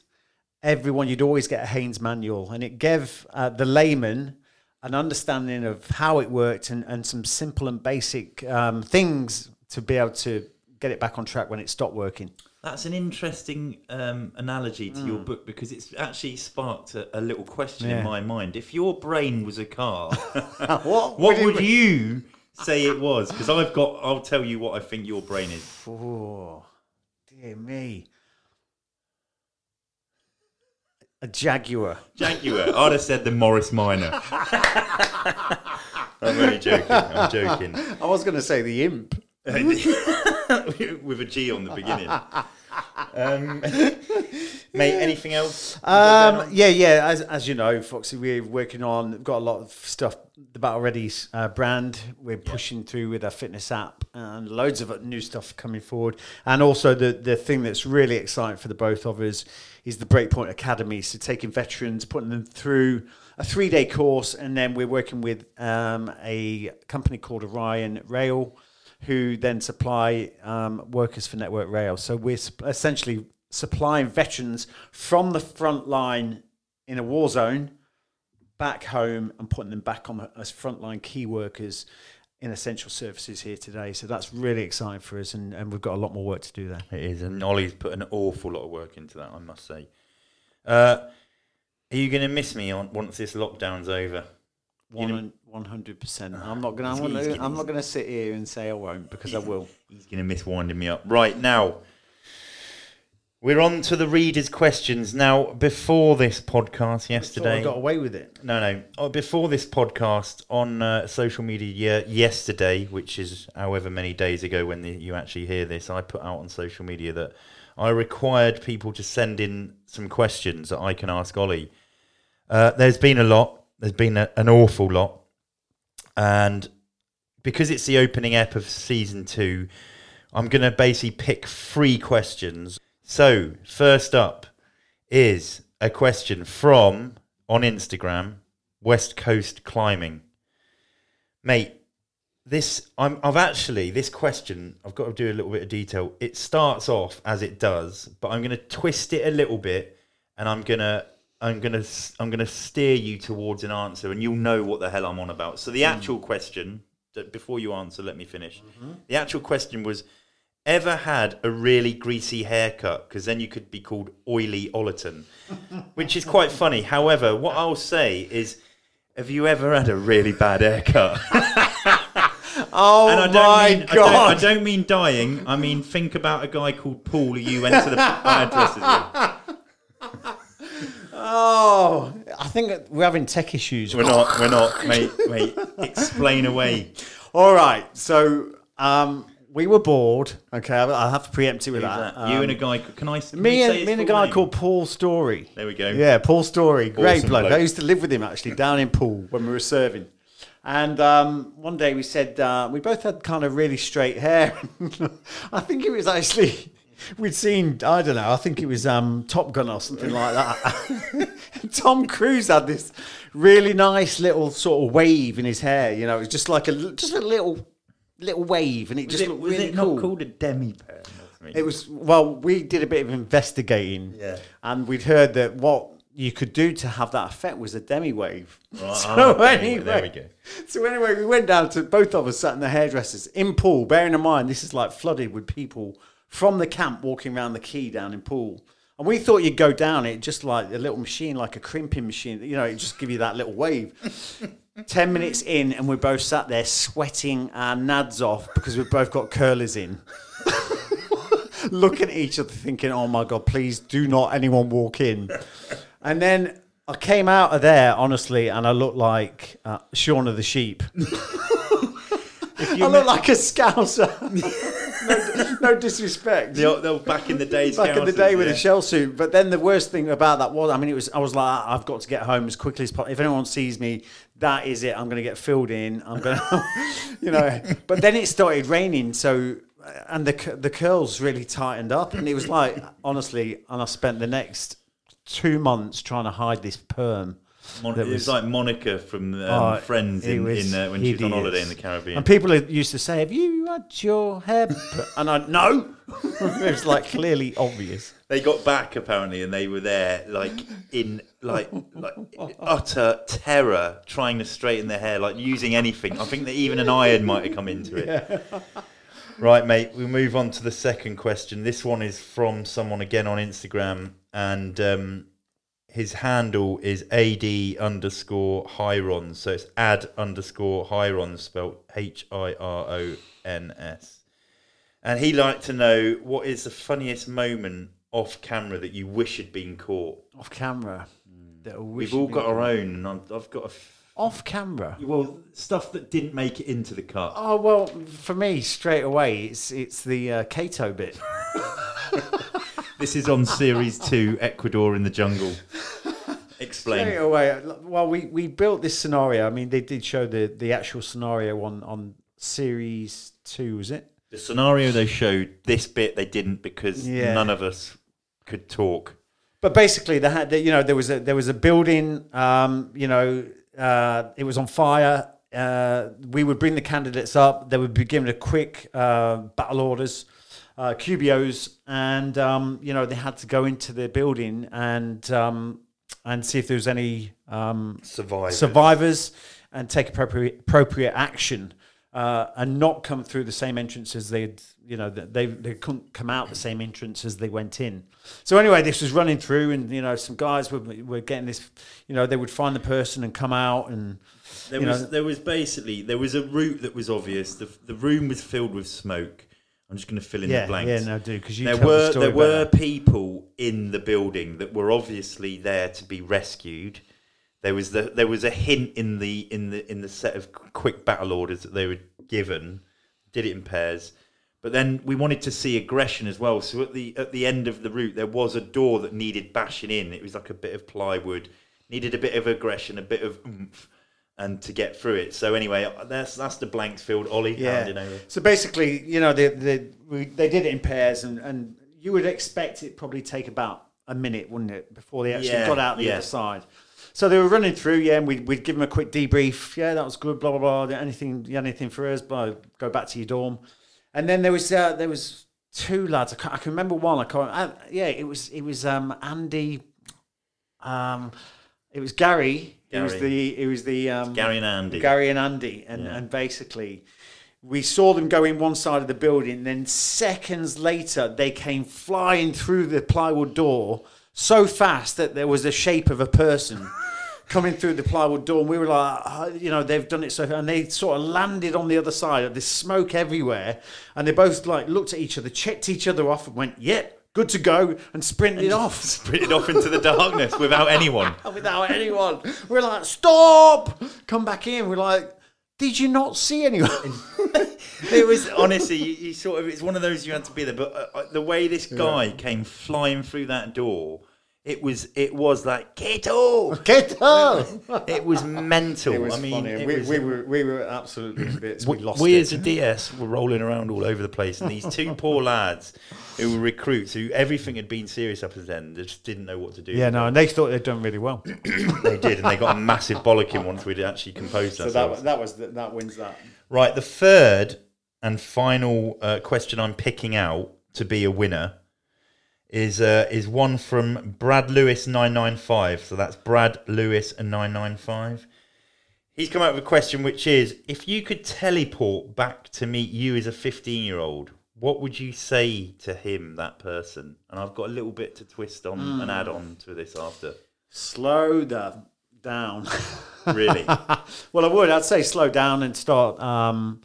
everyone you'd always get a Haynes manual, and it gave uh, the layman an understanding of how it worked and, and some simple and basic um, things to be able to get it back on track when it stopped working. That's an interesting um, analogy to your book because it's actually sparked a, a little question Yeah. in my mind. If your brain was a car, what? what would you say it was? Because I've got, I'll tell you what I think your brain is. Oh, dear me. A Jaguar. Jaguar. I'd have said the Morris Minor. I'm only joking. I'm joking. I was going to say the imp. With a G on the beginning. Um, mate, anything else? Um, yeah, yeah. As, as you know, Foxy, we're working on, we've got a lot of stuff, the Battle Ready uh, brand. We're pushing through with our fitness app and loads of new stuff coming forward. And also, the, the thing that's really exciting for the both of us is the Breakpoint Academy. So, taking veterans, putting them through a three day course, and then we're working with um, a company called Orion Rail. Who then supply um, workers for Network Rail? So we're essentially supplying veterans from the front line in a war zone back home and putting them back on as frontline key workers in essential services here today. So that's really exciting for us, and, and we've got a lot more work to do there. It is, and Ollie's put an awful lot of work into that, I must say. Uh, are you going to miss me on once this lockdown's over? One hundred percent. I'm not gonna. I'm, He's gonna, I'm not gonna sit here and say I won't because I will. He's going to miss winding me up. Right now, we're on to the readers' questions. Now, before this podcast So I yesterday, got away with it. no, no, oh, before this podcast on uh, social media yesterday, which is however many days ago when the, you actually hear this, I put out on social media that I required people to send in some questions that I can ask Ollie. Uh, there's been a lot. There's been a, an awful lot, and because it's the opening ep of season two, I'm going to basically pick three questions. So, first up is a question from on Instagram, West Coast Climbing. Mate, this I'm I've actually this question I've got to do a little bit of detail. It starts off as it does, but I'm going to twist it a little bit and I'm going to I'm gonna I'm gonna steer you towards an answer, and you'll know what the hell I'm on about. So the hmm. actual question, that before you answer, let me finish. Mm-hmm. The actual question was. Ever had a really greasy haircut? Because then you could be called Oily Ollerton, which is quite funny. However, what I'll say is, have you ever had a really bad haircut? Oh And I don't my mean, I don't, I don't mean dying. I mean think about a guy called Paul who you went to the with. Oh, I think we're having tech issues. We're not. We're not. Mate, mate. Explain away. All right, so um, we were bored. Okay, I'll I'll have to preempt it with Who's that. that? you Um, and a guy. Can I? can me you say and his me and a full guy name? called Paul Story. There we go. Yeah, Paul Story, great Awesome bloke. bloke. I used to live with him actually down in Poole when we were serving. And um, one day we said uh, we both had kind of really straight hair. I think it was actually we'd seen I don't know. I think it was um, Top Gun or something like that. Tom Cruise had this really nice little sort of wave in his hair. You know, it was just like a just a little little wave, and it Was just it, looked was really it cool. not called a demi perm? It was well, we did a bit of investigating, Yeah. and we'd heard that what you could do to have that effect was a demi wave. Right, so anyway, there we go. So anyway, we went down to both of us sat in the hairdressers in Poole. Bearing in mind, this is like flooded with people from the camp walking around the quay down in Poole. And we thought you'd go down it just like a little machine, like a crimping machine. You know, it just give you that little wave. Ten minutes in, and we're both sat there sweating our nads off because we've both got curlers in. Looking at each other, thinking, "Oh my god, please do not anyone walk in." And then I came out of there honestly, and I looked like uh, Shaun of the Sheep. I look like a scouser. No, no disrespect. The, the, back in the days. Back in the day with yeah. a shell suit, but then the worst thing about that was, I mean, it was I was like, I've got to get home as quickly as possible. If anyone sees me, that is it. I'm going to get filled in. I'm going to, you know. But then it started raining, so uh, and the the curls really tightened up, and it was like honestly, and I spent the next two months trying to hide this perm. Mon- it was was- like Monica from um, Oh, Friends in, in uh, when she was on holiday in the Caribbean. And people used to say, "Have you had your hair?" And I no, it was like clearly obvious. they got back apparently, and they were there like in like like utter terror, trying to straighten their hair, like using anything. I think that even an iron might have come into it. Right, mate. We move on to the second question. This one is from someone again on Instagram, and um, his handle is ad underscore Hirons. So it's ad underscore Hirons, spelled H I R O N S. And he'd like to know what is the funniest moment off camera that you wish had been caught. Off camera, that wish We've all got our own, and I've, I've got a f- off camera. well stuff that didn't make it into the cut. Oh well, for me straight away, it's it's the uh, Kato bit. This is on series two, Ecuador in the jungle. Straight Explain. away. Well, we, we built this scenario. I mean, they did show the, the actual scenario on on series two, was it? The scenario they showed, this bit they didn't because Yeah. none of us could talk. But basically, they had you know there was a there was a building. Um, you know, uh, it was on fire. Uh, we would bring the candidates up. They would be given a quick uh, battle orders, uh, QBOs, and um, you know they had to go into the building and um, and see if there was any um, Survivors. survivors and take appropriate appropriate action. Uh, and not come through the same entrance as they'd, you know, they they couldn't come out the same entrance as they went in. So anyway, this was running through, and you know, some guys were were getting this, you know, they would find the person and come out, and There you was know- there was basically there was a route that was obvious. The the room was filled with smoke. I'm just going to fill in yeah, the blanks. yeah, no, do because you there tell the were story there were better. people in the building that were obviously there to be rescued. There was the there was a hint in the in the in the set of quick battle orders that they were given. Did it in pairs, but then we wanted to see aggression as well. So at the at the end of the route, there was a door that needed bashing in. It was like a bit of plywood, needed a bit of aggression, a bit of oomph, and to get through it. So anyway, that's that's the blanks filled. Ollie over. So basically, you know, they they we, they did it in pairs, and and you would expect it probably take about a minute, wouldn't it, before they actually Yeah, got out the yeah. other side. So they were running through, yeah, and we'd, we'd give them a quick debrief. Yeah, that was good. Blah blah blah. Anything, anything for us? Blah, go back to your dorm. And then there was uh, there was two lads. I, can't, I can remember one. I can't. Uh, yeah, it was it was um, Andy. um, it was Gary. It was the it was the um, Gary and Andy. Gary and Andy, and, Yeah. and basically, we saw them go in one side of the building. Then seconds later, they came flying through the plywood door so fast that there was the shape of a person coming through the plywood door. And we were like, "Oh," you know, they've done it so, and they sort of landed on the other side. There's smoke everywhere, and they both like looked at each other, checked each other off, and went, "Yep." Good to go, and sprinted off Sprinted off into the darkness without anyone. without anyone. We're like, stop! Come back in. We're like, did you not see anyone? It was honestly, you, you sort of. It's one of those you had to be there. But uh, uh, the way this guy came flying through that door, it was. It was like Kato. Kato. It was mental. It was I mean, funny. We, was, we were we were absolutely in bits. We we, lost we it. as a DS were rolling around all over the place, and these two poor lads who were recruits, who everything had been serious up to then, they just didn't know what to do. yeah, no, and they thought they'd done really well. they did, and they got a massive bollocking once we'd actually composed So ourselves. that that was the, that wins that. Right, the third and final uh, question I'm picking out to be a winner is uh, is one from Brad Lewis nine nine five. So that's Brad Lewis and nine nine five. He's come up with a question which is: If you could teleport back to meet you as a fifteen year old, what would you say to him, that person? And I've got a little bit to twist on and add on to this after. Slow the down. Really, well, I would. I'd say slow down and start. Um,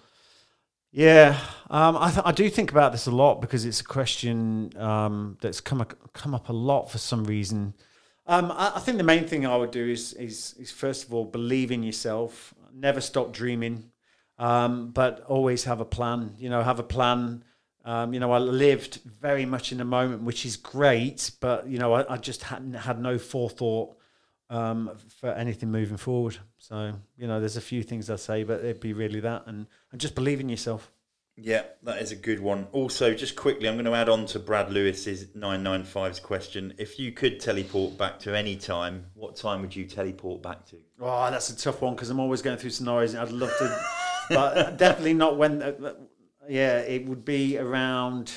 yeah, um, I, th- I do think about this a lot because it's a question um, that's come ac- come up a lot for some reason. Um, I, I think the main thing I would do is, is is first of all believe in yourself, never stop dreaming, um, but always have a plan. You know, have a plan. Um, you know, I lived very much in the moment, which is great, but you know, I, I just hadn't had no forethought um, for anything moving forward. So you know, there's a few things I say, but it'd be really that, and, and just believe in yourself. Yeah, that is a good one. Also, just quickly, I'm going to add on to Brad Lewis's 995's question. If you could teleport back to any time, what time would you teleport back to? Oh, that's a tough one because I'm always going through scenarios. and I'd love to, but definitely not when. Uh, yeah, it would be around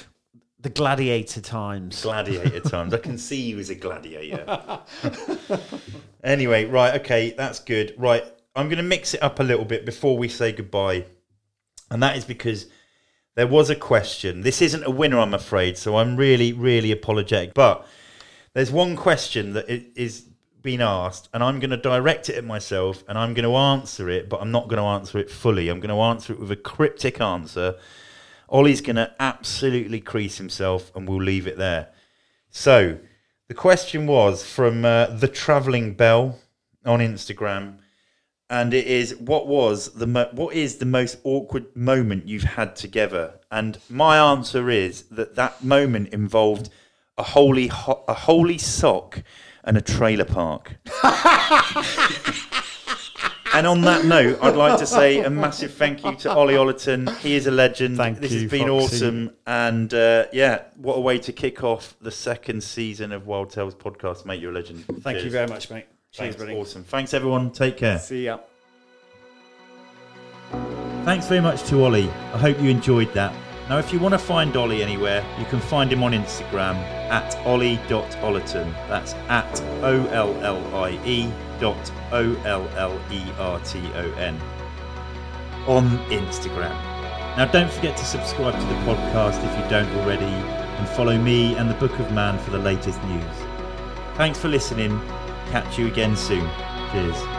the gladiator times. Gladiator times. I can see you as a gladiator. anyway, right, okay, that's good. Right, I'm going to mix it up a little bit before we say goodbye. And that is because there was a question. This isn't a winner, I'm afraid, so I'm really, really apologetic. But there's one question that is being asked, and I'm going to direct it at myself, and I'm going to answer it, but I'm not going to answer it fully. I'm going to answer it with a cryptic answer. Ollie's going to absolutely crease himself, and we'll leave it there. So, the question was from uh, the Travelling Bell on Instagram, and it is what was the mo- what is the most awkward moment you've had together? And my answer is that that moment involved a holy ho- a holy sock and a trailer park. and on that note, I'd like to say a massive thank you to Ollie Ollerton. He is a legend. Thank this you, has been Foxy. awesome. And uh, yeah, what a way to kick off the second season of Wild Tales podcast, mate. You're a legend. Thank you very much, mate. Cheers, Thanks, buddy. awesome. Thanks, everyone. Take care. See ya. Thanks very much to Ollie. I hope you enjoyed that. Now, if you want to find Ollie anywhere, you can find him on Instagram at ollie.ollerton. That's at O L L I E dot O L L E R T O N on Instagram. Now, don't forget to subscribe to the podcast if you don't already, and follow me and the Book of Man for the latest news. Thanks for listening. Catch you again soon. Cheers.